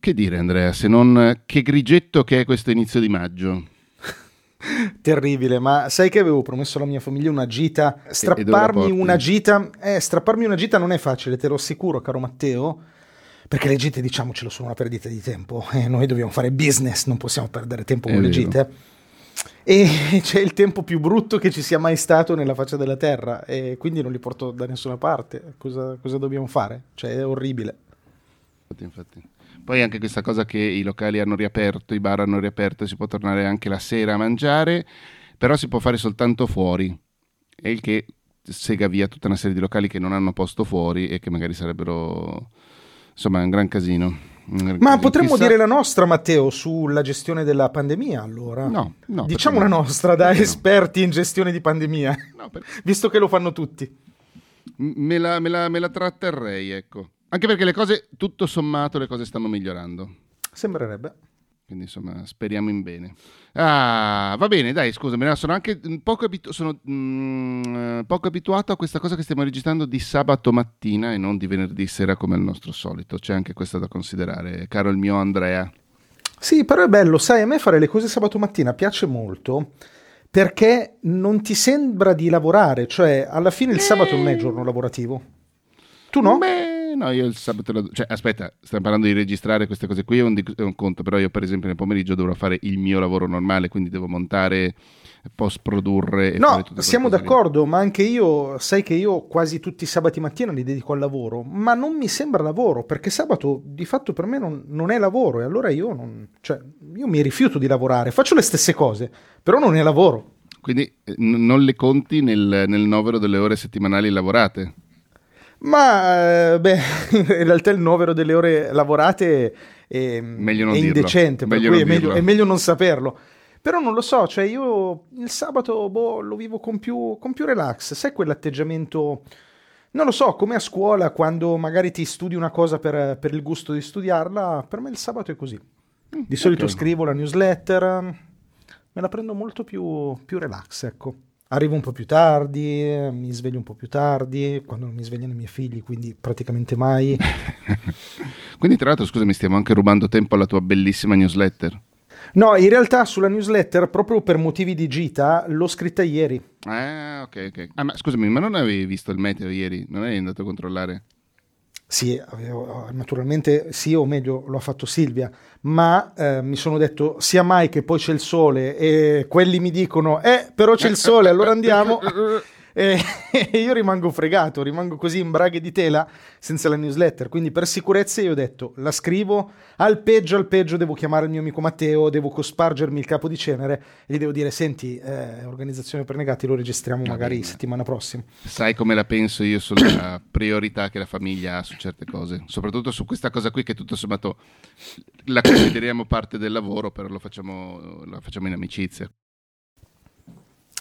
Che dire Andrea, se non che grigetto che è questo inizio di maggio. Terribile, ma sai che avevo promesso alla mia famiglia una gita? Strapparmi una gita, eh, strapparmi una gita non è facile, te lo assicuro, caro Matteo, perché le gite, diciamocelo, sono una perdita di tempo e noi dobbiamo fare business, non possiamo perdere tempo con le gite. E c'è il tempo più brutto che ci sia mai stato nella faccia della terra e quindi non li porto da nessuna parte. Cosa, cosa dobbiamo fare? Cioè, è orribile. Infatti, infatti. Poi anche questa cosa che i locali hanno riaperto, i bar hanno riaperto, si può tornare anche la sera a mangiare, però si può fare soltanto fuori. E il che sega via tutta una serie di locali che non hanno posto fuori e che magari sarebbero insomma un gran casino. Ma potremmo Chissà... dire la nostra, Matteo, sulla gestione della pandemia, allora? No, no. Diciamo la nostra, da esperti in gestione di pandemia, no, per... visto che lo fanno tutti. Me la, me la, me la tratterrei, ecco. Anche perché le cose, tutto sommato, le cose stanno migliorando. Sembrerebbe. Quindi insomma, speriamo in bene. Ah, va bene, dai, scusami, sono anche poco, abitu- sono, mm, poco, abituato a questa cosa che stiamo registrando di sabato mattina e non di venerdì sera come al nostro solito. C'è anche questo da considerare, caro il mio Andrea. Sì, però è bello, sai, a me fare le cose sabato mattina piace molto perché non ti sembra di lavorare, cioè alla fine il sabato non è giorno lavorativo. Tu no? Beh no, io il sabato... La... Cioè, aspetta, stiamo parlando di registrare queste cose qui, è un, è un conto, però io per esempio nel pomeriggio dovrò fare il mio lavoro normale, quindi devo montare, post produrre... no, siamo d'accordo, lì. ma anche io, sai che io quasi tutti i sabati mattina li dedico al lavoro, ma non mi sembra lavoro, perché sabato di fatto per me non, non è lavoro e allora io, non, cioè, io mi rifiuto di lavorare, faccio le stesse cose, però non è lavoro. Quindi eh, n- non le conti nel, nel novero delle ore settimanali lavorate? Ma eh, beh, in realtà il numero delle ore lavorate è, è indecente, per meglio cui è meglio, è meglio, non saperlo. Però non lo so, cioè io il sabato boh, lo vivo con più, con più relax, sai quell'atteggiamento, non lo so, come a scuola quando magari ti studi una cosa per, per il gusto di studiarla, per me il sabato è così. Mm, di solito okay. scrivo la newsletter, me la prendo molto più, più relax, ecco. Arrivo un po' più tardi, mi sveglio un po' più tardi, quando non mi svegliano i miei figli, quindi praticamente mai. quindi tra l'altro, scusami, stiamo anche rubando tempo alla tua bellissima newsletter. No, in realtà sulla newsletter, proprio per motivi di gita, l'ho scritta ieri. Ah, ok, ok. Ah, ma scusami, ma non avevi visto il meteo ieri? Non eri andato a controllare? Sì, naturalmente sì, o meglio lo ha fatto Silvia, ma eh, mi sono detto sia mai che poi c'è il sole e quelli mi dicono eh però c'è il sole, allora andiamo. E io rimango fregato, rimango così in braghe di tela senza la newsletter. Quindi, per sicurezza, io ho detto: la scrivo. Al peggio, al peggio, devo chiamare il mio amico Matteo, devo cospargermi il capo di cenere e gli devo dire: Senti, eh, organizzazione per negati, lo registriamo Va magari bene. settimana prossima. Sai come la penso io sulla priorità che la famiglia ha su certe cose, soprattutto su questa cosa qui, che tutto sommato la consideriamo parte del lavoro, però lo facciamo, lo facciamo in amicizia.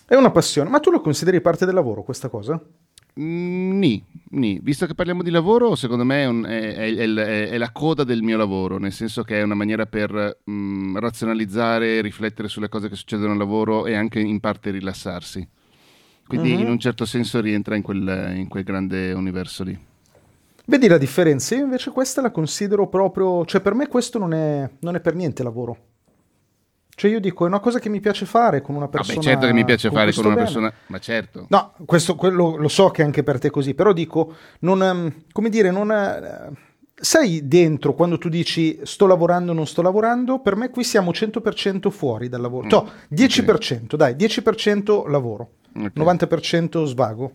È una passione, ma tu lo consideri parte del lavoro questa cosa? Mm, ni, ni, visto che parliamo di lavoro, secondo me è, un, è, è, è, la coda del mio lavoro, nel senso che è una maniera per mm, razionalizzare, riflettere sulle cose che succedono al lavoro e anche in parte rilassarsi. Quindi uh-huh. in un certo senso rientra in quel, in quel grande universo lì. Vedi la differenza? Io invece questa la considero proprio, cioè per me questo non è, non è per niente lavoro. Cioè io dico, è una cosa che mi piace fare con una persona. Vabbè, certo che mi piace con fare con una bene. persona, ma certo. No, questo quello, lo so che anche per te è così, però dico, non, ehm, come dire, non... Eh, sai dentro quando tu dici sto lavorando o non sto lavorando? Per me qui siamo 100% fuori dal lavoro. Mm, no, 10%, okay. dai, 10% lavoro, okay. 90% svago.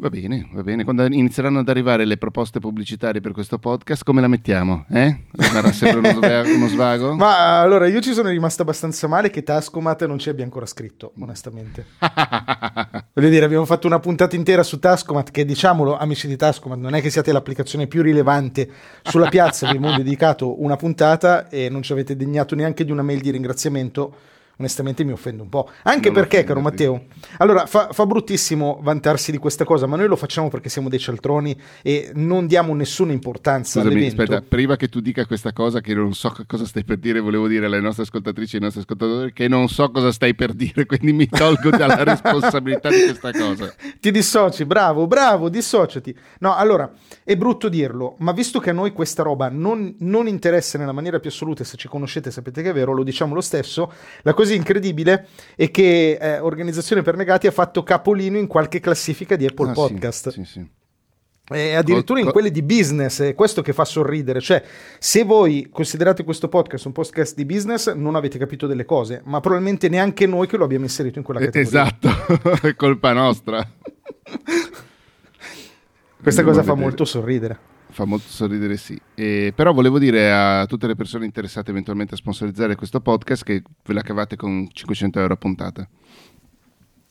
Va bene, va bene. Quando inizieranno ad arrivare le proposte pubblicitarie per questo podcast, come la mettiamo? Eh? Sarà sempre uno, svago, uno svago? Ma allora, io ci sono rimasto abbastanza male che Tascomat non ci abbia ancora scritto, onestamente. Voglio dire, abbiamo fatto una puntata intera su Tascomat, che diciamolo, amici di Tascomat, non è che siate l'applicazione più rilevante sulla piazza, vi abbiamo dedicato una puntata e non ci avete degnato neanche di una mail di ringraziamento onestamente mi offende un po'. Anche non perché, caro Matteo, allora fa, fa, bruttissimo vantarsi di questa cosa, ma noi lo facciamo perché siamo dei cialtroni e non diamo nessuna importanza Scusami, all'evento. aspetta, prima che tu dica questa cosa che non so cosa stai per dire, volevo dire alle nostre ascoltatrici e ai nostri ascoltatori che non so cosa stai per dire, quindi mi tolgo dalla responsabilità di questa cosa. Ti dissoci, bravo, bravo, dissociati. No, allora, è brutto dirlo, ma visto che a noi questa roba non, non interessa nella maniera più assoluta, se ci conoscete sapete che è vero, lo diciamo lo stesso, la cosa incredibile è che eh, Organizzazione per Negati ha fatto capolino in qualche classifica di Apple ah, Podcast. Sì, sì, sì. E addirittura in quelle di business, è questo che fa sorridere. Cioè, se voi considerate questo podcast un podcast di business, non avete capito delle cose, ma probabilmente neanche noi che lo abbiamo inserito in quella categoria. Esatto, è colpa nostra. Questa cosa fa molto sorridere. Fa molto sorridere, sì. E, però volevo dire a tutte le persone interessate eventualmente a sponsorizzare questo podcast che ve la cavate con 500 euro a puntata.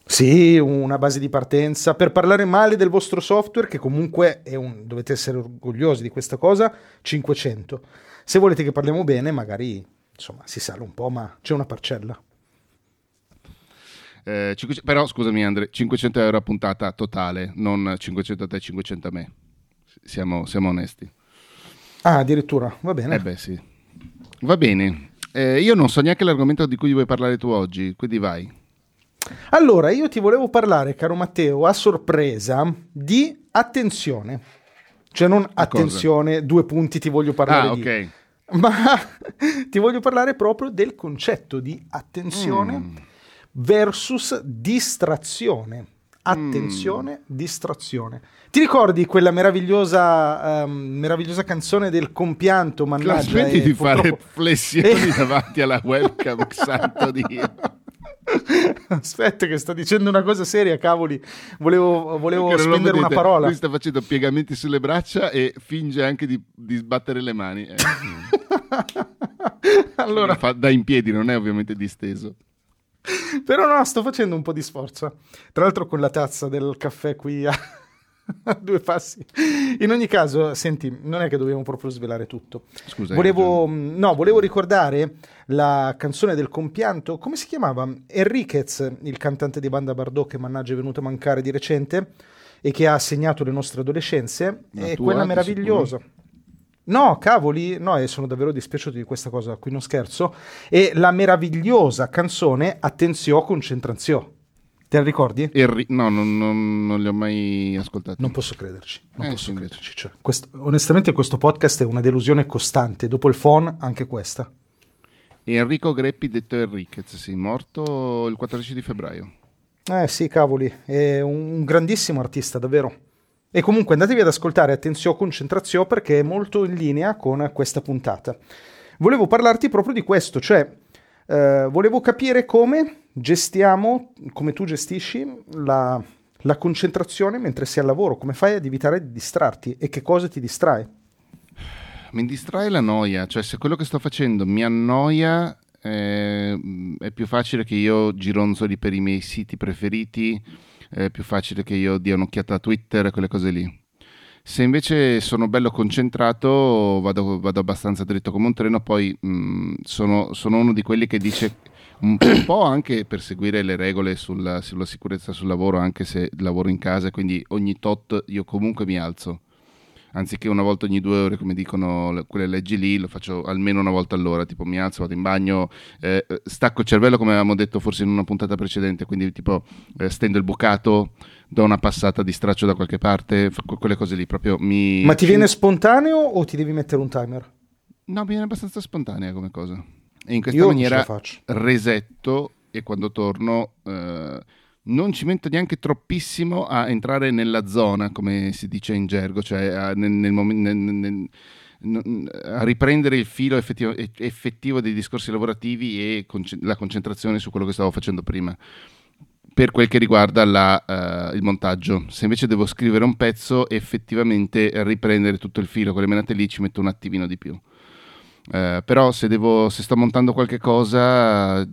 Sì, una base di partenza per parlare male del vostro software, che comunque un, dovete essere orgogliosi di questa cosa, 500. Se volete che parliamo bene, magari insomma si sale un po', ma c'è una parcella. Eh, 500, però scusami Andre, 500 euro a puntata totale, non 500 a te, 500 a me. Siamo, siamo onesti. Ah, addirittura, va bene. Eh beh sì. Va bene. Eh, io non so neanche l'argomento di cui vuoi parlare tu oggi, quindi vai. Allora, io ti volevo parlare, caro Matteo, a sorpresa di attenzione. Cioè non attenzione, due punti ti voglio parlare ah, di. ok. Ma ti voglio parlare proprio del concetto di attenzione mm versus distrazione. Attenzione, mm. distrazione. Ti ricordi quella meravigliosa, um, meravigliosa canzone del compianto? Mannaggia, smetti di purtroppo... fare flessioni davanti alla webcam, santo Dio. Aspetta, che sto dicendo una cosa seria, cavoli. Volevo, volevo spendere una parola. Lui sta facendo piegamenti sulle braccia e finge anche di, di sbattere le mani. Eh. allora, fa da in piedi, non è ovviamente disteso. Però no, sto facendo un po' di sforzo. Tra l'altro con la tazza del caffè qui a, due passi. In ogni caso, senti, non è che dobbiamo proprio svelare tutto. Scusa. Volevo, no, volevo ricordare la canzone del compianto, come si chiamava? Enriquez, il cantante di banda Bardot che mannaggia è venuto a mancare di recente e che ha segnato le nostre adolescenze. La e quella meravigliosa. Sicuro. No, cavoli, no, e sono davvero dispiaciuto di questa cosa, qui non scherzo. E la meravigliosa canzone Attenzio Concentrazio. Te la ricordi? Ri- no, non, non, non, li ho mai ascoltati. Non posso crederci. Non eh, posso sì, crederci. Cioè, questo, onestamente, questo podcast è una delusione costante. Dopo il phone, anche questa. Enrico Greppi, detto Enriquez, sì, morto il 14 di febbraio. Eh sì, cavoli, è un grandissimo artista, davvero. E comunque andatevi ad ascoltare attenzione concentrazione perché è molto in linea con questa puntata. Volevo parlarti proprio di questo, cioè eh, volevo capire come gestiamo, come tu gestisci la, la concentrazione mentre sei al lavoro, come fai ad evitare di distrarti e che cosa ti distrae? Mi distrae la noia, cioè se quello che sto facendo mi annoia eh, è più facile che io gironzoli per i miei siti preferiti è più facile che io dia un'occhiata a Twitter e quelle cose lì. Se invece sono bello concentrato, vado, vado abbastanza dritto come un treno, poi mh, mm, sono, sono, uno di quelli che dice un po' anche per seguire le regole sulla, sulla sicurezza sul lavoro, anche se lavoro in casa, quindi ogni tot io comunque mi alzo anziché una volta ogni due ore, come dicono quelle leggi lì, lo faccio almeno una volta all'ora, tipo mi alzo, vado in bagno, eh, stacco il cervello come avevamo detto forse in una puntata precedente, quindi tipo eh, stendo il bucato, do una passata di straccio da qualche parte, quelle cose lì proprio mi... Ma ti viene spontaneo o ti devi mettere un timer? No, mi viene abbastanza spontanea come cosa. E in questa Io maniera resetto e quando torno... Eh, non ci metto neanche troppissimo a entrare nella zona, come si dice in gergo, cioè a, nel, nel, nel, a riprendere il filo effettivo, effettivo, dei discorsi lavorativi e conce- la concentrazione su quello che stavo facendo prima. Per quel che riguarda la, uh, il montaggio, se invece devo scrivere un pezzo, effettivamente riprendere tutto il filo con le menate lì ci metto un attimino di più. Uh, però se, devo, se sto montando qualche cosa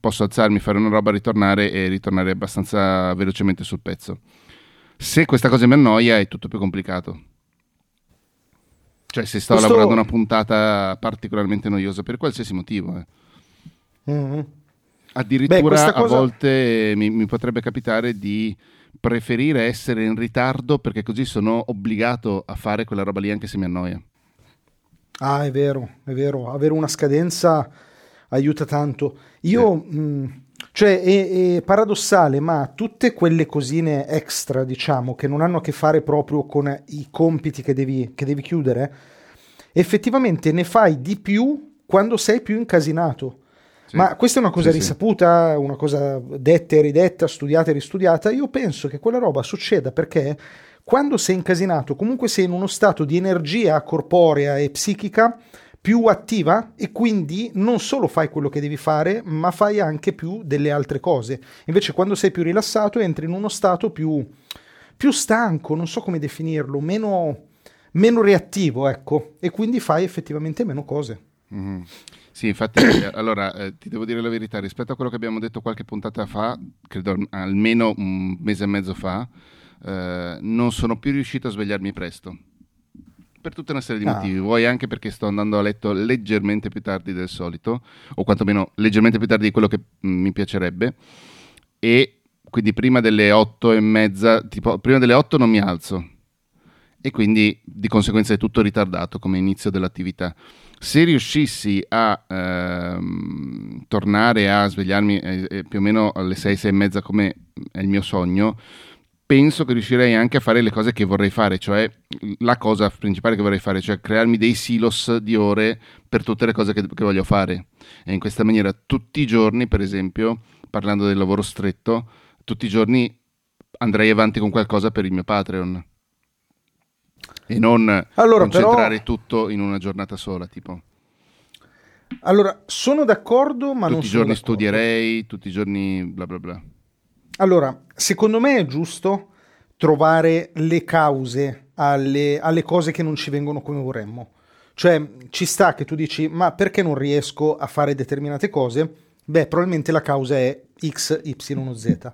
posso alzarmi, fare una roba, ritornare e ritornare abbastanza velocemente sul pezzo. Se questa cosa mi annoia è tutto più complicato. Cioè se sto Questo... lavorando una puntata particolarmente noiosa per qualsiasi motivo. Eh. Mm-hmm. Addirittura Beh, cosa... a volte mi, mi potrebbe capitare di preferire essere in ritardo perché così sono obbligato a fare quella roba lì anche se mi annoia. Ah, è vero, è vero. Avere una scadenza aiuta tanto. Io, sì. mh, cioè, è, è, paradossale, ma tutte quelle cosine extra, diciamo, che non hanno a che fare proprio con i compiti che devi, che devi chiudere, effettivamente ne fai di più quando sei più incasinato. Sì. Ma questa è una cosa sì, risaputa, una cosa detta e ridetta, studiata e ristudiata. Io penso che quella roba succeda perché quando sei incasinato, comunque sei in uno stato di energia corporea e psichica più attiva e quindi non solo fai quello che devi fare, ma fai anche più delle altre cose. Invece quando sei più rilassato entri in uno stato più, più stanco, non so come definirlo, meno, meno reattivo, ecco, e quindi fai effettivamente meno cose. Mm-hmm. Sì, infatti, eh, allora eh, ti devo dire la verità, rispetto a quello che abbiamo detto qualche puntata fa, credo almeno un mese e mezzo fa, eh, non sono più riuscito a svegliarmi presto. Per tutta una serie di ah. motivi, vuoi anche perché sto andando a letto leggermente più tardi del solito, o quantomeno leggermente più tardi di quello che mh, mm, mi piacerebbe, e quindi prima delle otto e mezza, tipo prima delle otto non mi alzo, e quindi di conseguenza è tutto ritardato come inizio dell'attività se riuscissi a ehm, tornare a svegliarmi eh, eh più o meno alle 6, 6 e mezza come è il mio sogno, penso che riuscirei anche a fare le cose che vorrei fare, cioè la cosa principale che vorrei fare, cioè crearmi dei silos di ore per tutte le cose che, che voglio fare. E in questa maniera tutti i giorni, per esempio, parlando del lavoro stretto, tutti i giorni andrei avanti con qualcosa per il mio Patreon e non allora, concentrare però... tutto in una giornata sola, tipo. Allora, sono d'accordo, ma tutti non Tutti i giorni studierei, tutti i giorni bla bla bla. Allora, secondo me è giusto trovare le cause alle, alle cose che non ci vengono come vorremmo. Cioè, ci sta che tu dici, ma perché non riesco a fare determinate cose? Beh, probabilmente la causa è X, Y o Z.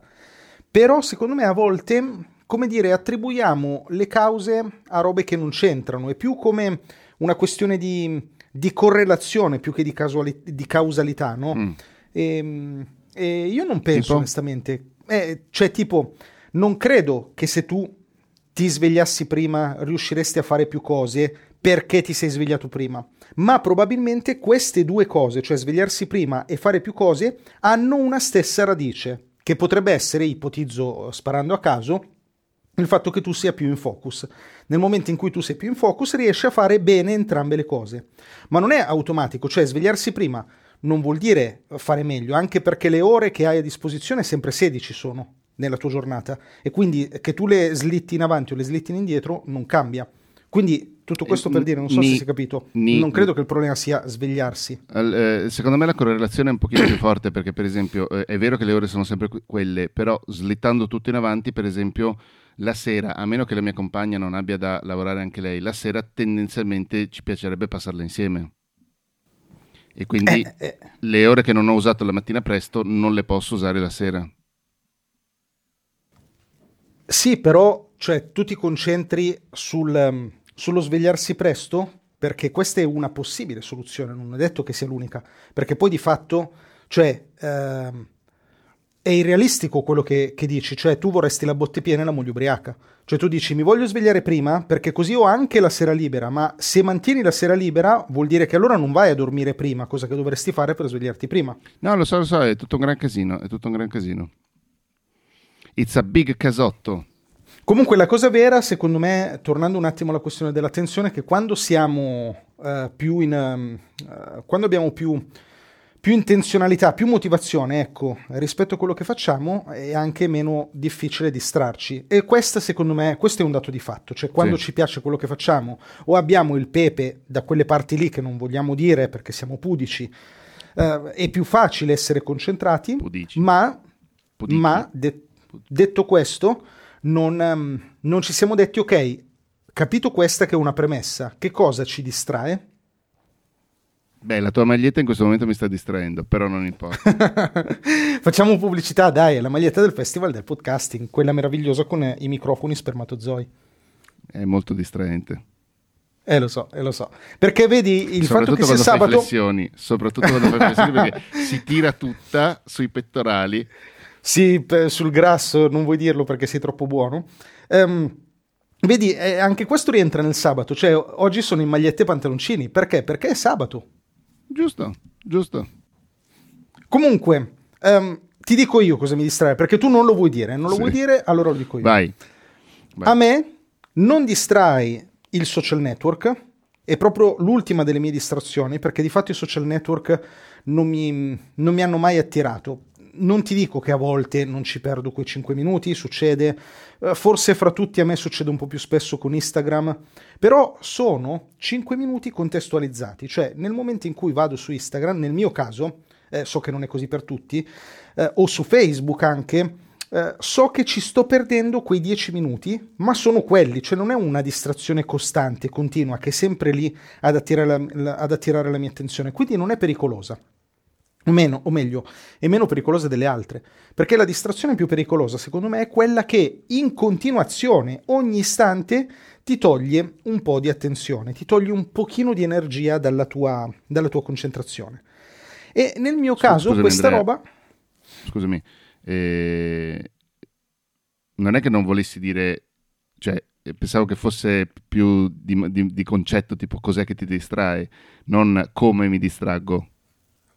Però, secondo me, a volte come dire, attribuiamo le cause a robe che non c'entrano, è più come una questione di, di correlazione più che di, casuali- di causalità, no? Mm. E, ehm, e, io non penso tipo? onestamente, eh, cioè tipo, non credo che se tu ti svegliassi prima riusciresti a fare più cose perché ti sei svegliato prima, ma probabilmente queste due cose, cioè svegliarsi prima e fare più cose, hanno una stessa radice, che potrebbe essere, ipotizzo sparando a caso, il fatto che tu sia più in focus. Nel momento in cui tu sei più in focus riesci a fare bene entrambe le cose. Ma non è automatico, cioè svegliarsi prima non vuol dire fare meglio, anche perché le ore che hai a disposizione sempre 16 sono nella tua giornata e quindi che tu le slitti in avanti o le slitti in indietro non cambia. Quindi tutto questo per dire, non so ni, se si è capito, ni, non credo che il problema sia svegliarsi. Eh, secondo me la correlazione è un pochino più forte perché per esempio eh, è vero che le ore sono sempre quelle, però slittando tutto in avanti, per esempio la sera, a meno che la mia compagna non abbia da lavorare anche lei, la sera tendenzialmente ci piacerebbe passarla insieme. E quindi eh, eh. le ore che non ho usato la mattina presto non le posso usare la sera. Sì, però cioè, tu ti concentri sul, um, sullo svegliarsi presto perché questa è una possibile soluzione, non è detto che sia l'unica, perché poi di fatto, cioè, uh, è irrealistico quello che, che, dici, cioè tu vorresti la botte piena e la moglie ubriaca. Cioè tu dici mi voglio svegliare prima perché così ho anche la sera libera, ma se mantieni la sera libera vuol dire che allora non vai a dormire prima, cosa che dovresti fare per svegliarti prima. No, lo so, lo so, è tutto un gran casino, è tutto un gran casino. It's a big casotto. Comunque la cosa vera, secondo me, tornando un attimo alla questione dell'attenzione, è che quando siamo uh, più in... Uh, quando abbiamo più più intenzionalità, più motivazione, ecco, rispetto a quello che facciamo è anche meno difficile distrarci. E questo, secondo me, questo è un dato di fatto, cioè quando sì. ci piace quello che facciamo o abbiamo il pepe da quelle parti lì che non vogliamo dire perché siamo pudici, eh, è più facile essere concentrati, Pudici. ma, ma de- detto questo, non, um, non ci siamo detti, ok, capito questa che è una premessa, che cosa ci distrae? Beh, la tua maglietta in questo momento mi sta distraendo, però non importa. Facciamo pubblicità, dai, è la maglietta del Festival del Podcasting, quella meravigliosa con i microfoni spermatozoi. È molto distraente. Eh lo so, eh lo so. Perché vedi il fatto che sia sabato... Flessioni, soprattutto quando fai flessioni perché si tira tutta sui pettorali. Sì, sul grasso, non vuoi dirlo perché sei troppo buono. Um, vedi, eh, anche questo rientra nel sabato. Cioè, oggi sono in magliette e pantaloncini. Perché? Perché è sabato. Giusto, giusto. Comunque, um, ti dico io cosa mi distrae, perché tu non lo vuoi dire. Non lo sì. vuoi dire, allora lo dico io. Vai. Vai. A me non distrai il social network è proprio l'ultima delle mie distrazioni perché di fatto i social network non mi, non mi hanno mai attirato. Non ti dico che a volte non ci perdo quei 5 minuti, succede, eh, forse fra tutti a me succede un po' più spesso con Instagram, però sono 5 minuti contestualizzati, cioè nel momento in cui vado su Instagram, nel mio caso, eh, so che non è così per tutti, eh, o su Facebook anche, eh, so che ci sto perdendo quei dieci minuti, ma sono quelli, cioè non è una distrazione costante, continua, che è sempre lì ad attirare la, ad attirare la mia attenzione, quindi non è pericolosa. O, meno, o meglio, è meno pericolosa delle altre, perché la distrazione più pericolosa, secondo me, è quella che in continuazione, ogni istante, ti toglie un po' di attenzione, ti toglie un pochino di energia dalla tua, dalla tua concentrazione. E nel mio caso, Scusami, questa Andrea. roba. Scusami, eh, non è che non volessi dire, cioè, pensavo che fosse più di, di, di, concetto tipo cos'è che ti distrae, non come mi distraggo.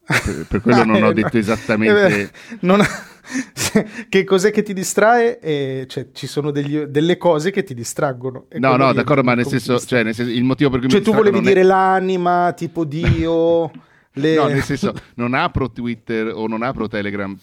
Per, per quello non ho detto esattamente... Eh, non... che cos'è che ti distrae? E, cioè, ci sono degli, delle cose che ti distraggono. No, no, d'accordo, ma nel senso, cioè, nel senso, il motivo per cui cioè, mi tu volevi dire è... l'anima, tipo Dio... le... No, nel senso, non apro Twitter o non apro Telegram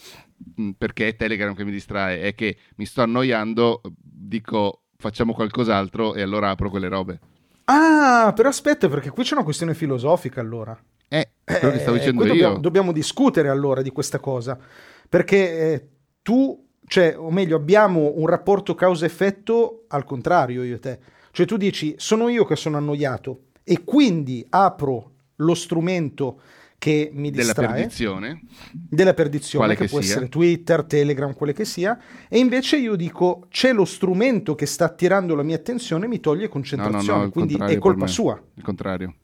Mm, perché è Telegram che mi distrae, è che mi sto annoiando, dico facciamo qualcos'altro e allora apro quelle robe. Ah, però aspetta, perché qui c'è una questione filosofica allora. Eh, quello che stavo eh, dicendo io. Dobbiamo, dobbiamo, discutere allora di questa cosa, perché eh, tu, cioè, o meglio, abbiamo un rapporto causa-effetto al contrario io e te. Cioè tu dici, sono io che sono annoiato e quindi apro lo strumento che mi distrae. Della perdizione. Della perdizione, che, che, può sia. essere Twitter, Telegram, quelle che sia. E invece io dico, c'è lo strumento che sta attirando la mia attenzione e mi toglie concentrazione, no, no, no, quindi è colpa sua. Il contrario.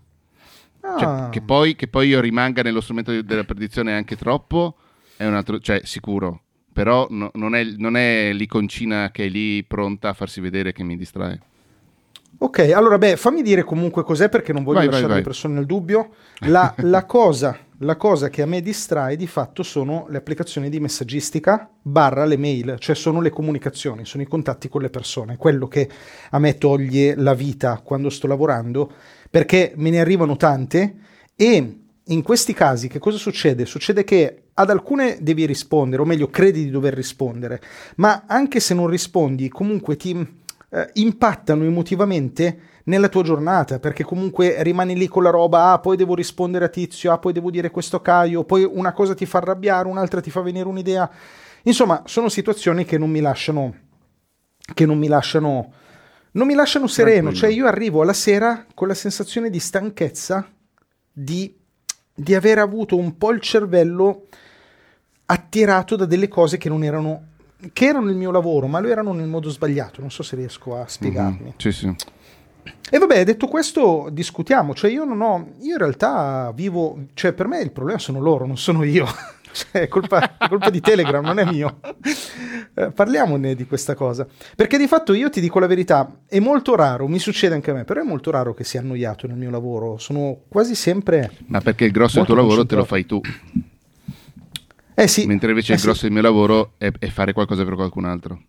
Ah. Cioè, che, poi, che, poi, io rimanga nello strumento della perdizione anche troppo, è un altro, cioè sicuro, però no, non, è, non è l'iconcina che è lì pronta a farsi vedere che mi distrae. Ok, allora beh, fammi dire comunque cos'è perché non voglio vai, lasciare vai, vai. le persone nel dubbio. La, la, cosa, la, cosa, che a me distrae di fatto sono le applicazioni di messaggistica barra le mail, cioè sono le comunicazioni, sono i contatti con le persone, quello che a me toglie la vita quando sto lavorando perché me ne arrivano tante e in questi casi che cosa succede? Succede che ad alcune devi rispondere, o meglio credi di dover rispondere, ma anche se non rispondi comunque ti eh, impattano emotivamente nella tua giornata, perché comunque rimani lì con la roba, ah, poi devo rispondere a Tizio, ah, poi devo dire questo a Caio, poi una cosa ti fa arrabbiare, un'altra ti fa venire un'idea. Insomma, sono situazioni che non mi lasciano che non mi lasciano non mi lasciano sereno, cioè io arrivo alla sera con la sensazione di stanchezza di, di aver avuto un po' il cervello attirato da delle cose che non erano che erano il mio lavoro, ma lo erano nel modo sbagliato. Non so se riesco a spiegarmi. Mm-hmm. Sì, sì. E vabbè, detto questo, discutiamo. Cioè, io non ho. Io in realtà vivo. Cioè, per me il problema sono loro, non sono io. Cioè, è colpa, è colpa di Telegram, non è mio. Eh, parliamone di questa cosa. Perché di fatto io ti dico la verità, è molto raro, mi succede anche a me, però è molto raro che sia annoiato nel mio lavoro. Sono quasi sempre. Ma perché il grosso del tuo lavoro te lo fai tu. Eh sì, Mentre invece eh il grosso sì. del mio lavoro è, è, fare qualcosa per qualcun altro.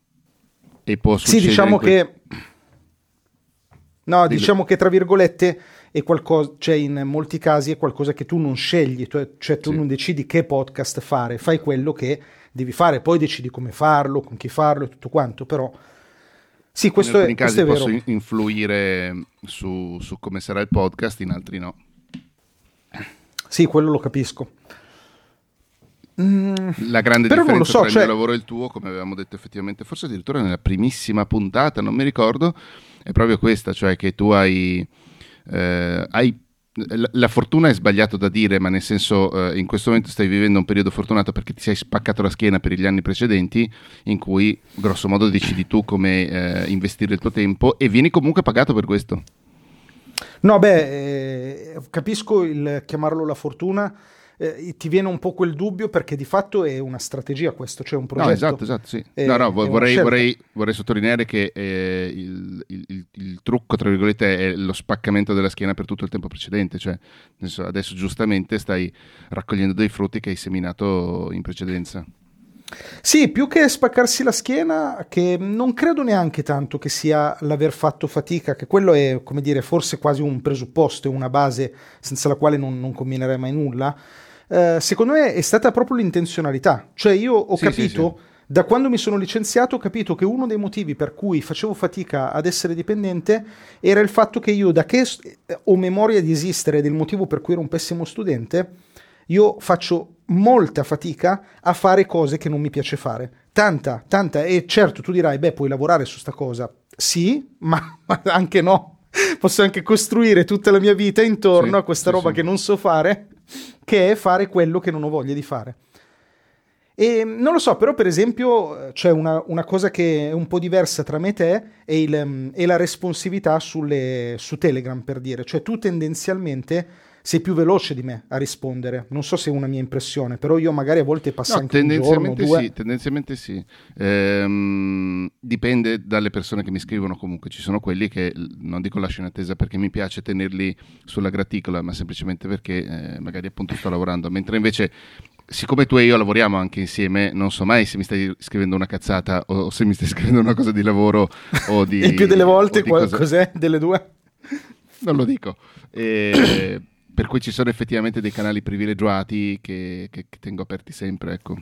E può succedere. Sì, diciamo que- che. No, Dillo. diciamo che tra virgolette qualcosa, cioè in molti casi è qualcosa che tu non scegli, cioè, cioè tu sì. non decidi che podcast fare, fai quello che devi fare, poi decidi come farlo, con chi farlo e tutto quanto, però sì, questo in è, questo è vero. posso influire su, su come sarà il podcast, in altri no. Sì, quello lo capisco. Mm, la grande Però differenza so, tra cioè... il mio lavoro e il tuo, come avevamo detto effettivamente, forse addirittura nella primissima puntata, non mi ricordo, è proprio questa, cioè che tu hai, eh, hai la fortuna è sbagliato da dire, ma nel senso eh, in questo momento stai vivendo un periodo fortunato perché ti sei spaccato la schiena per gli anni precedenti in cui grosso modo decidi tu come eh, investire il tuo tempo e vieni comunque pagato per questo. No, beh, eh, capisco il chiamarlo la fortuna. Eh, ti viene un po' quel dubbio perché di fatto è una strategia questo, cioè un progetto. No, esatto, esatto, sì. È, no, no, vorrei, vorrei, vorrei, sottolineare che eh, il, il, il, trucco, tra virgolette, è lo spaccamento della schiena per tutto il tempo precedente, cioè adesso giustamente stai raccogliendo dei frutti che hai seminato in precedenza. Sì, più che spaccarsi la schiena, che non credo neanche tanto che sia l'aver fatto fatica, che quello è, come dire, forse quasi un presupposto e una base senza la quale non, non combinerei mai nulla. Eh, secondo me è stata proprio l'intenzionalità. Cioè io ho sì, capito, sì, sì. da quando mi sono licenziato, ho capito che uno dei motivi per cui facevo fatica ad essere dipendente era il fatto che io, da che ho memoria di esistere del motivo per cui ero un pessimo studente, io faccio molta fatica a fare cose che non mi piace fare. Tanta, tanta. E certo tu dirai, beh, puoi lavorare su sta cosa. Sì, ma, ma anche no. Posso anche costruire tutta la mia vita intorno sì, a questa sì, roba sì. che non so fare, che è fare quello che non ho voglia di fare. E non lo so, però per esempio c'è una, una, cosa che è un po' diversa tra me e te è, il, è la responsività sulle, su Telegram, per dire. Cioè tu tendenzialmente sei più veloce di me a rispondere. Non so se è una mia impressione, però io magari a volte passo no, anche un giorno, sì, tendenzialmente sì. Ehm, dipende dalle persone che mi scrivono comunque. Ci sono quelli che non dico lascio in attesa perché mi piace tenerli sulla graticola, ma semplicemente perché eh, magari appunto sto lavorando. Mentre invece siccome tu e io lavoriamo anche insieme, non so mai se mi stai scrivendo una cazzata o se mi stai scrivendo una cosa di lavoro o di... Il più delle volte qual- cos'è delle due? Non lo dico. E, per cui ci sono effettivamente dei canali privilegiati che, che, che tengo aperti sempre, ecco.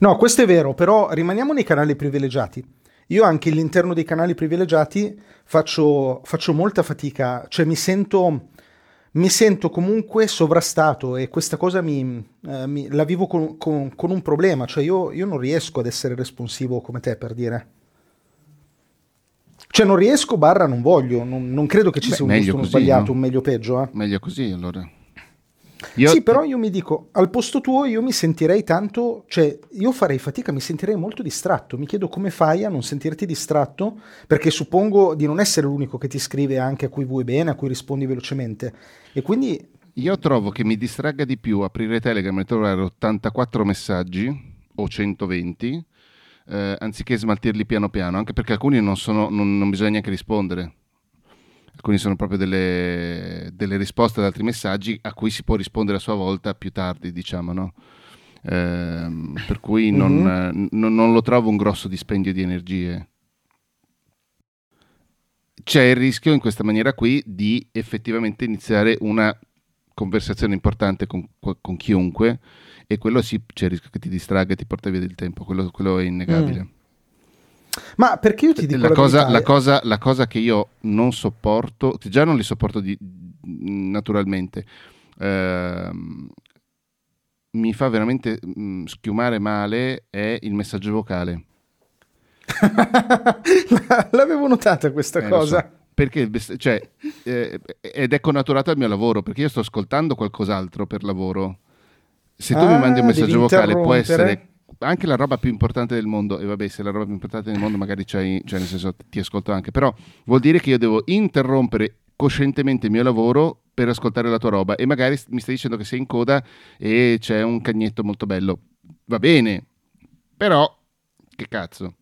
No, questo è vero, però rimaniamo nei canali privilegiati. Io anche all'interno dei canali privilegiati faccio, faccio molta fatica, cioè mi sento, mi sento, comunque sovrastato e questa cosa mi, eh, mi, la vivo con, con, con, un problema, cioè io, io non riesco ad essere responsivo come te per dire. Cioè non riesco, barra non voglio, non, non credo che ci Beh, sia un giusto, uno sbagliato, no? un meglio peggio. Eh? Meglio così allora. Io... Sì, però io mi dico, al posto tuo io mi sentirei tanto, cioè io farei fatica, mi sentirei molto distratto. Mi chiedo come fai a non sentirti distratto, perché suppongo di non essere l'unico che ti scrive anche a cui vuoi bene, a cui rispondi velocemente. E quindi... Io trovo che mi distragga di più aprire Telegram e trovare 84 messaggi o 120 eh, anziché smaltirli piano piano, anche perché alcuni non, sono, non, non bisogna neanche rispondere. Alcuni sono proprio delle, delle, risposte ad altri messaggi a cui si può rispondere a sua volta più tardi, diciamo, no? eh, per cui non, mm-hmm. non, non lo trovo un grosso dispendio di energie c'è il rischio in questa maniera qui di effettivamente iniziare una conversazione importante con, con chiunque e quello sì c'è il rischio che ti distragga e ti porta via del tempo, quello, quello è innegabile. Mm. Ma perché io ti dico la, la, cosa, la, cosa, la, cosa, che io non sopporto, già non li sopporto di, naturalmente, eh, mi fa veramente mh, mm, schiumare male è il messaggio vocale. L'avevo notata questa eh, cosa. So, perché, cioè, eh, ed è connaturato al mio lavoro, perché io sto ascoltando qualcos'altro per lavoro se tu ah, mi mandi un messaggio vocale può essere anche la roba più importante del mondo, e vabbè, se la roba più importante del mondo magari c'hai, cioè nel senso ti ascolto anche, però vuol dire che io devo interrompere coscientemente il mio lavoro per ascoltare la tua roba e magari mi stai dicendo che sei in coda e c'è un cagnetto molto bello. Va bene, però che cazzo.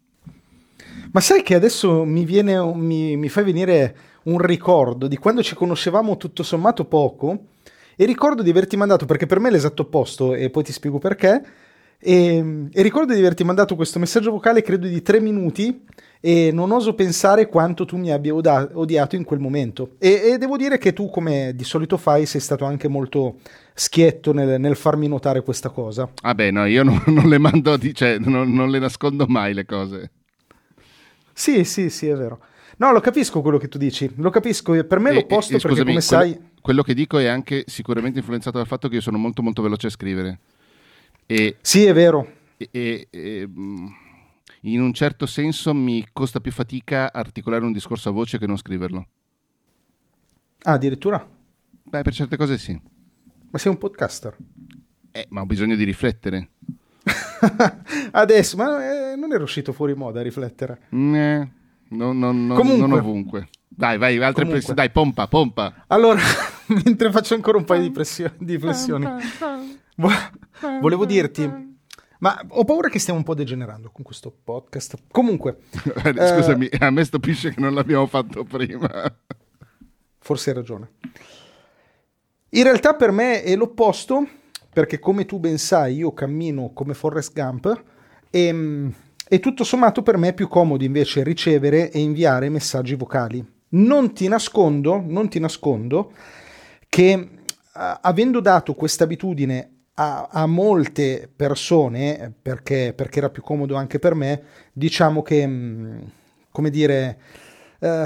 Ma sai che adesso mi, viene, mi, mi fai venire un ricordo di quando ci conoscevamo tutto sommato poco e ricordo di averti mandato, perché per me è l'esatto opposto, e poi ti spiego perché. E, e, ricordo di averti mandato questo messaggio vocale, credo di tre minuti, e non oso pensare quanto tu mi abbia oda- odiato in quel momento. E, e, devo dire che tu, come di solito fai, sei stato anche molto schietto nel, nel farmi notare questa cosa. Ah beh, no, io non, non le mando, cioè, non, non le nascondo mai le cose. Sì, sì, sì, è vero. No, lo capisco quello che tu dici, lo capisco, per me e, l'opposto e, perché scusami, come sai... Quello che dico è anche sicuramente influenzato dal fatto che io sono molto molto veloce a scrivere. E, sì, è vero. E, e, mm, in un certo senso mi costa più fatica articolare un discorso a voce che non scriverlo. Ah, addirittura? Beh, per certe cose sì. Ma sei un podcaster? Eh, ma ho bisogno di riflettere. Adesso, ma eh, non ero uscito fuori moda a riflettere. Eh. No, no, no, Comunque, non ovunque. Dai, vai, altre pressioni. Dai, pompa, pompa. Allora, mentre faccio ancora un paio di, pressioni, di flessioni, volevo dirti... Ma ho paura che stiamo un po' degenerando con questo podcast. Comunque... Scusami, eh, a me stupisce che non l'abbiamo fatto prima. Forse hai ragione. In realtà per me è l'opposto, perché come tu ben sai io cammino come Forrest Gump e, e tutto sommato per me è più comodo invece ricevere e inviare messaggi vocali. Non ti nascondo, non ti nascondo che avendo dato questa abitudine a, a, molte persone, perché, perché, era più comodo anche per me, diciamo che, come dire, eh,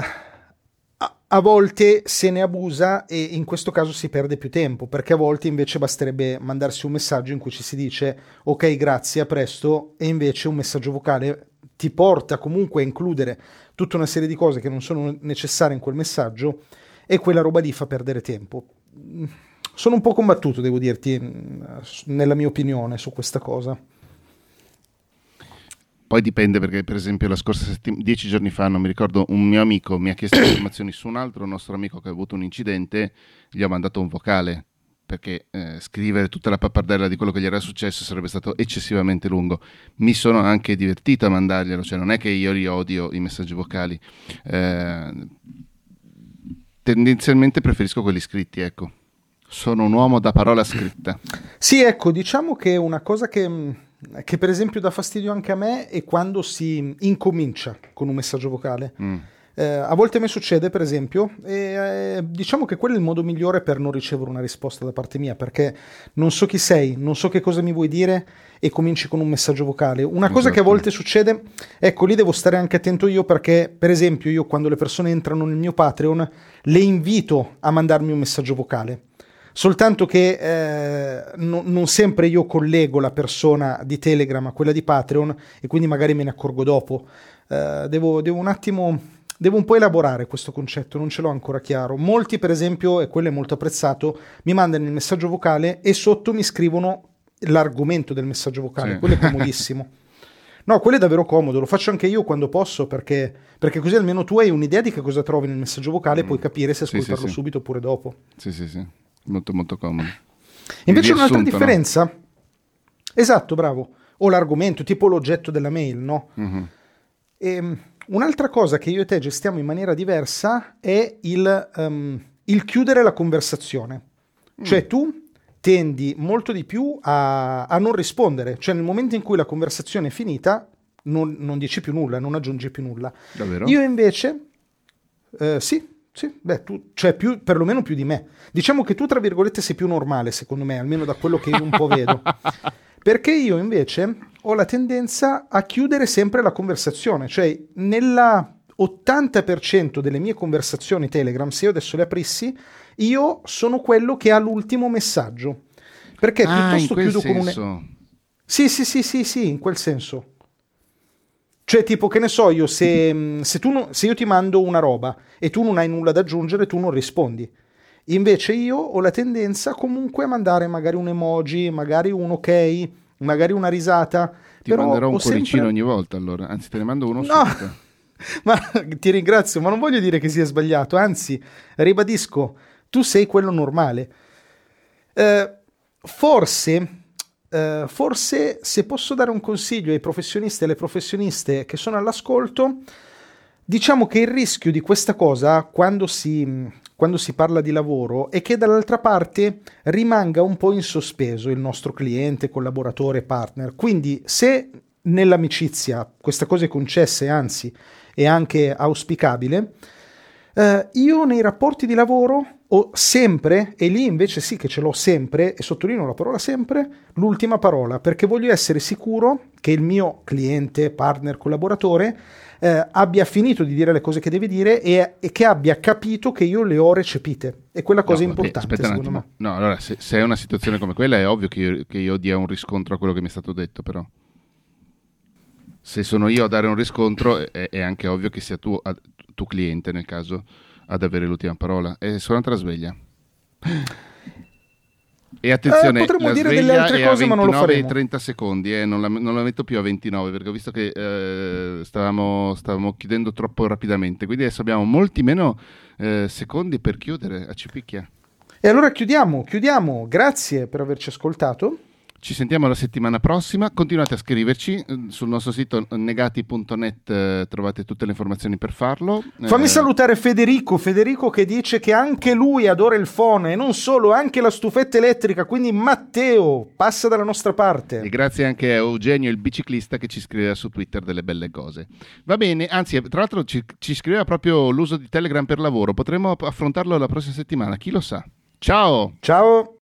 a volte se ne abusa e in questo caso si perde più tempo, perché a volte invece basterebbe mandarsi un messaggio in cui ci si dice ok grazie, a presto, e invece un messaggio vocale ti porta comunque a includere tutta una serie di cose che non sono necessarie in quel messaggio e quella roba lì fa perdere tempo. Sono un po' combattuto, devo dirti, nella mia opinione su questa cosa. Poi dipende perché, per esempio, la scorsa settimana, dieci giorni fa, non mi ricordo, un mio amico mi ha chiesto informazioni su un altro nostro amico che ha avuto un incidente, gli ho mandato un vocale perché eh, scrivere tutta la pappardella di quello che gli era successo sarebbe stato eccessivamente lungo. Mi sono anche divertito a mandarglielo, cioè non è che io li odio i messaggi vocali. Eh, tendenzialmente preferisco quelli scritti, ecco. Sono un uomo da parola scritta. Sì, ecco, diciamo che una cosa che che per esempio dà fastidio anche a me è quando si incomincia con un messaggio vocale. Mm. Eh, a volte a me succede, per esempio, e eh, diciamo che quello è il modo migliore per non ricevere una risposta da parte mia, perché non so chi sei, non so che cosa mi vuoi dire e cominci con un messaggio vocale. Una cosa esatto. che a volte succede, ecco, lì devo stare anche attento io perché, per esempio, io quando le persone entrano nel mio Patreon, le invito a mandarmi un messaggio vocale soltanto che eh, no, non sempre io collego la persona di Telegram a quella di Patreon e quindi magari me ne accorgo dopo. Eh, devo, devo, un attimo... Devo un po' elaborare questo concetto, non ce l'ho ancora chiaro. Molti, per esempio, e quello è molto apprezzato, mi mandano il messaggio vocale e sotto mi scrivono l'argomento del messaggio vocale. Sì. Quello è comodissimo. No, quello è davvero comodo, lo faccio anche io quando posso perché, perché così almeno tu hai un'idea di che cosa trovi nel messaggio vocale e mm. puoi capire se ascoltarlo sì, sì, subito oppure dopo. Sì, sì, sì molto molto comodo. Invece un'altra differenza, no? esatto, bravo, o l'argomento, tipo l'oggetto della mail, no? Mm-hmm. E, ehm, un'altra cosa che io e te gestiamo in maniera diversa è il, um, il chiudere la conversazione. Mm. Cioè tu tendi molto di più a, a, non rispondere, cioè nel momento in cui la conversazione è finita non, non dici più nulla, non aggiungi più nulla. Davvero? Io invece, eh, sì, sì, beh, tu, cioè più, perlomeno più di me. Diciamo che tu, tra virgolette, sei più normale, secondo me, almeno da quello che io un po' vedo. Perché io invece ho la tendenza a chiudere sempre la conversazione, cioè nella 80% delle mie conversazioni Telegram, se io adesso le aprissi, io sono quello che ha l'ultimo messaggio. Perché ah, piuttosto chiudo senso. con un... Sì, sì, sì, sì, sì, in quel senso. Cioè, tipo, che ne so io, se, mm, se, tu, se io ti mando una roba e tu non hai nulla da aggiungere, tu non rispondi. Invece io ho la tendenza comunque a mandare magari un emoji, magari un ok, magari una risata. Ti manderò un cuoricino sempre... ogni volta allora, anzi te ne mando uno no. subito. ma ti ringrazio, ma non voglio dire che sia sbagliato, anzi, ribadisco, tu sei quello normale. Eh, forse Uh, forse se posso dare un consiglio ai professionisti e alle professioniste che sono all'ascolto, diciamo che il rischio di questa cosa quando si, quando si parla di lavoro è che dall'altra parte rimanga un po' in sospeso il nostro cliente, collaboratore, partner. Quindi se nell'amicizia questa cosa è concessa e anzi è anche auspicabile, uh, io nei rapporti di lavoro ho sempre, e lì invece sì che ce l'ho sempre, e sottolineo la parola sempre, l'ultima parola, perché voglio essere sicuro che il mio cliente, partner, collaboratore eh, abbia finito di dire le cose che deve dire e, e, che abbia capito che io le ho recepite. E quella cosa no, importante, secondo me. No, allora, se, se, è una situazione come quella è ovvio che io, che io dia un riscontro a quello che mi è stato detto, però se sono io a dare un riscontro è, è anche ovvio che sia tu, tu cliente nel caso ad avere l'ultima parola. E suonate la sveglia. E E attenzione, eh, potremmo dire delle altre cose, ma non lo faremo. 30 secondi, eh, non, la, non, la, metto più a 29 perché ho visto che eh, stavamo, stavamo, chiudendo troppo rapidamente. Quindi adesso abbiamo molti meno eh, secondi per chiudere. A Cipicchia. E allora chiudiamo, chiudiamo. Grazie per averci ascoltato. Ci sentiamo la settimana prossima. Continuate a scriverci eh, sul nostro sito negati.net, eh, trovate tutte le informazioni per farlo. Fammi eh... salutare Federico, Federico che dice che anche lui adora il phone e non solo, anche la stufetta elettrica. Quindi Matteo, passa dalla nostra parte. E grazie anche a Eugenio, il biciclista, che ci scriveva su Twitter delle belle cose. Va bene, anzi, tra l'altro ci, ci scriveva proprio l'uso di Telegram per lavoro. Potremmo affrontarlo la prossima settimana, chi lo sa. Ciao! Ciao!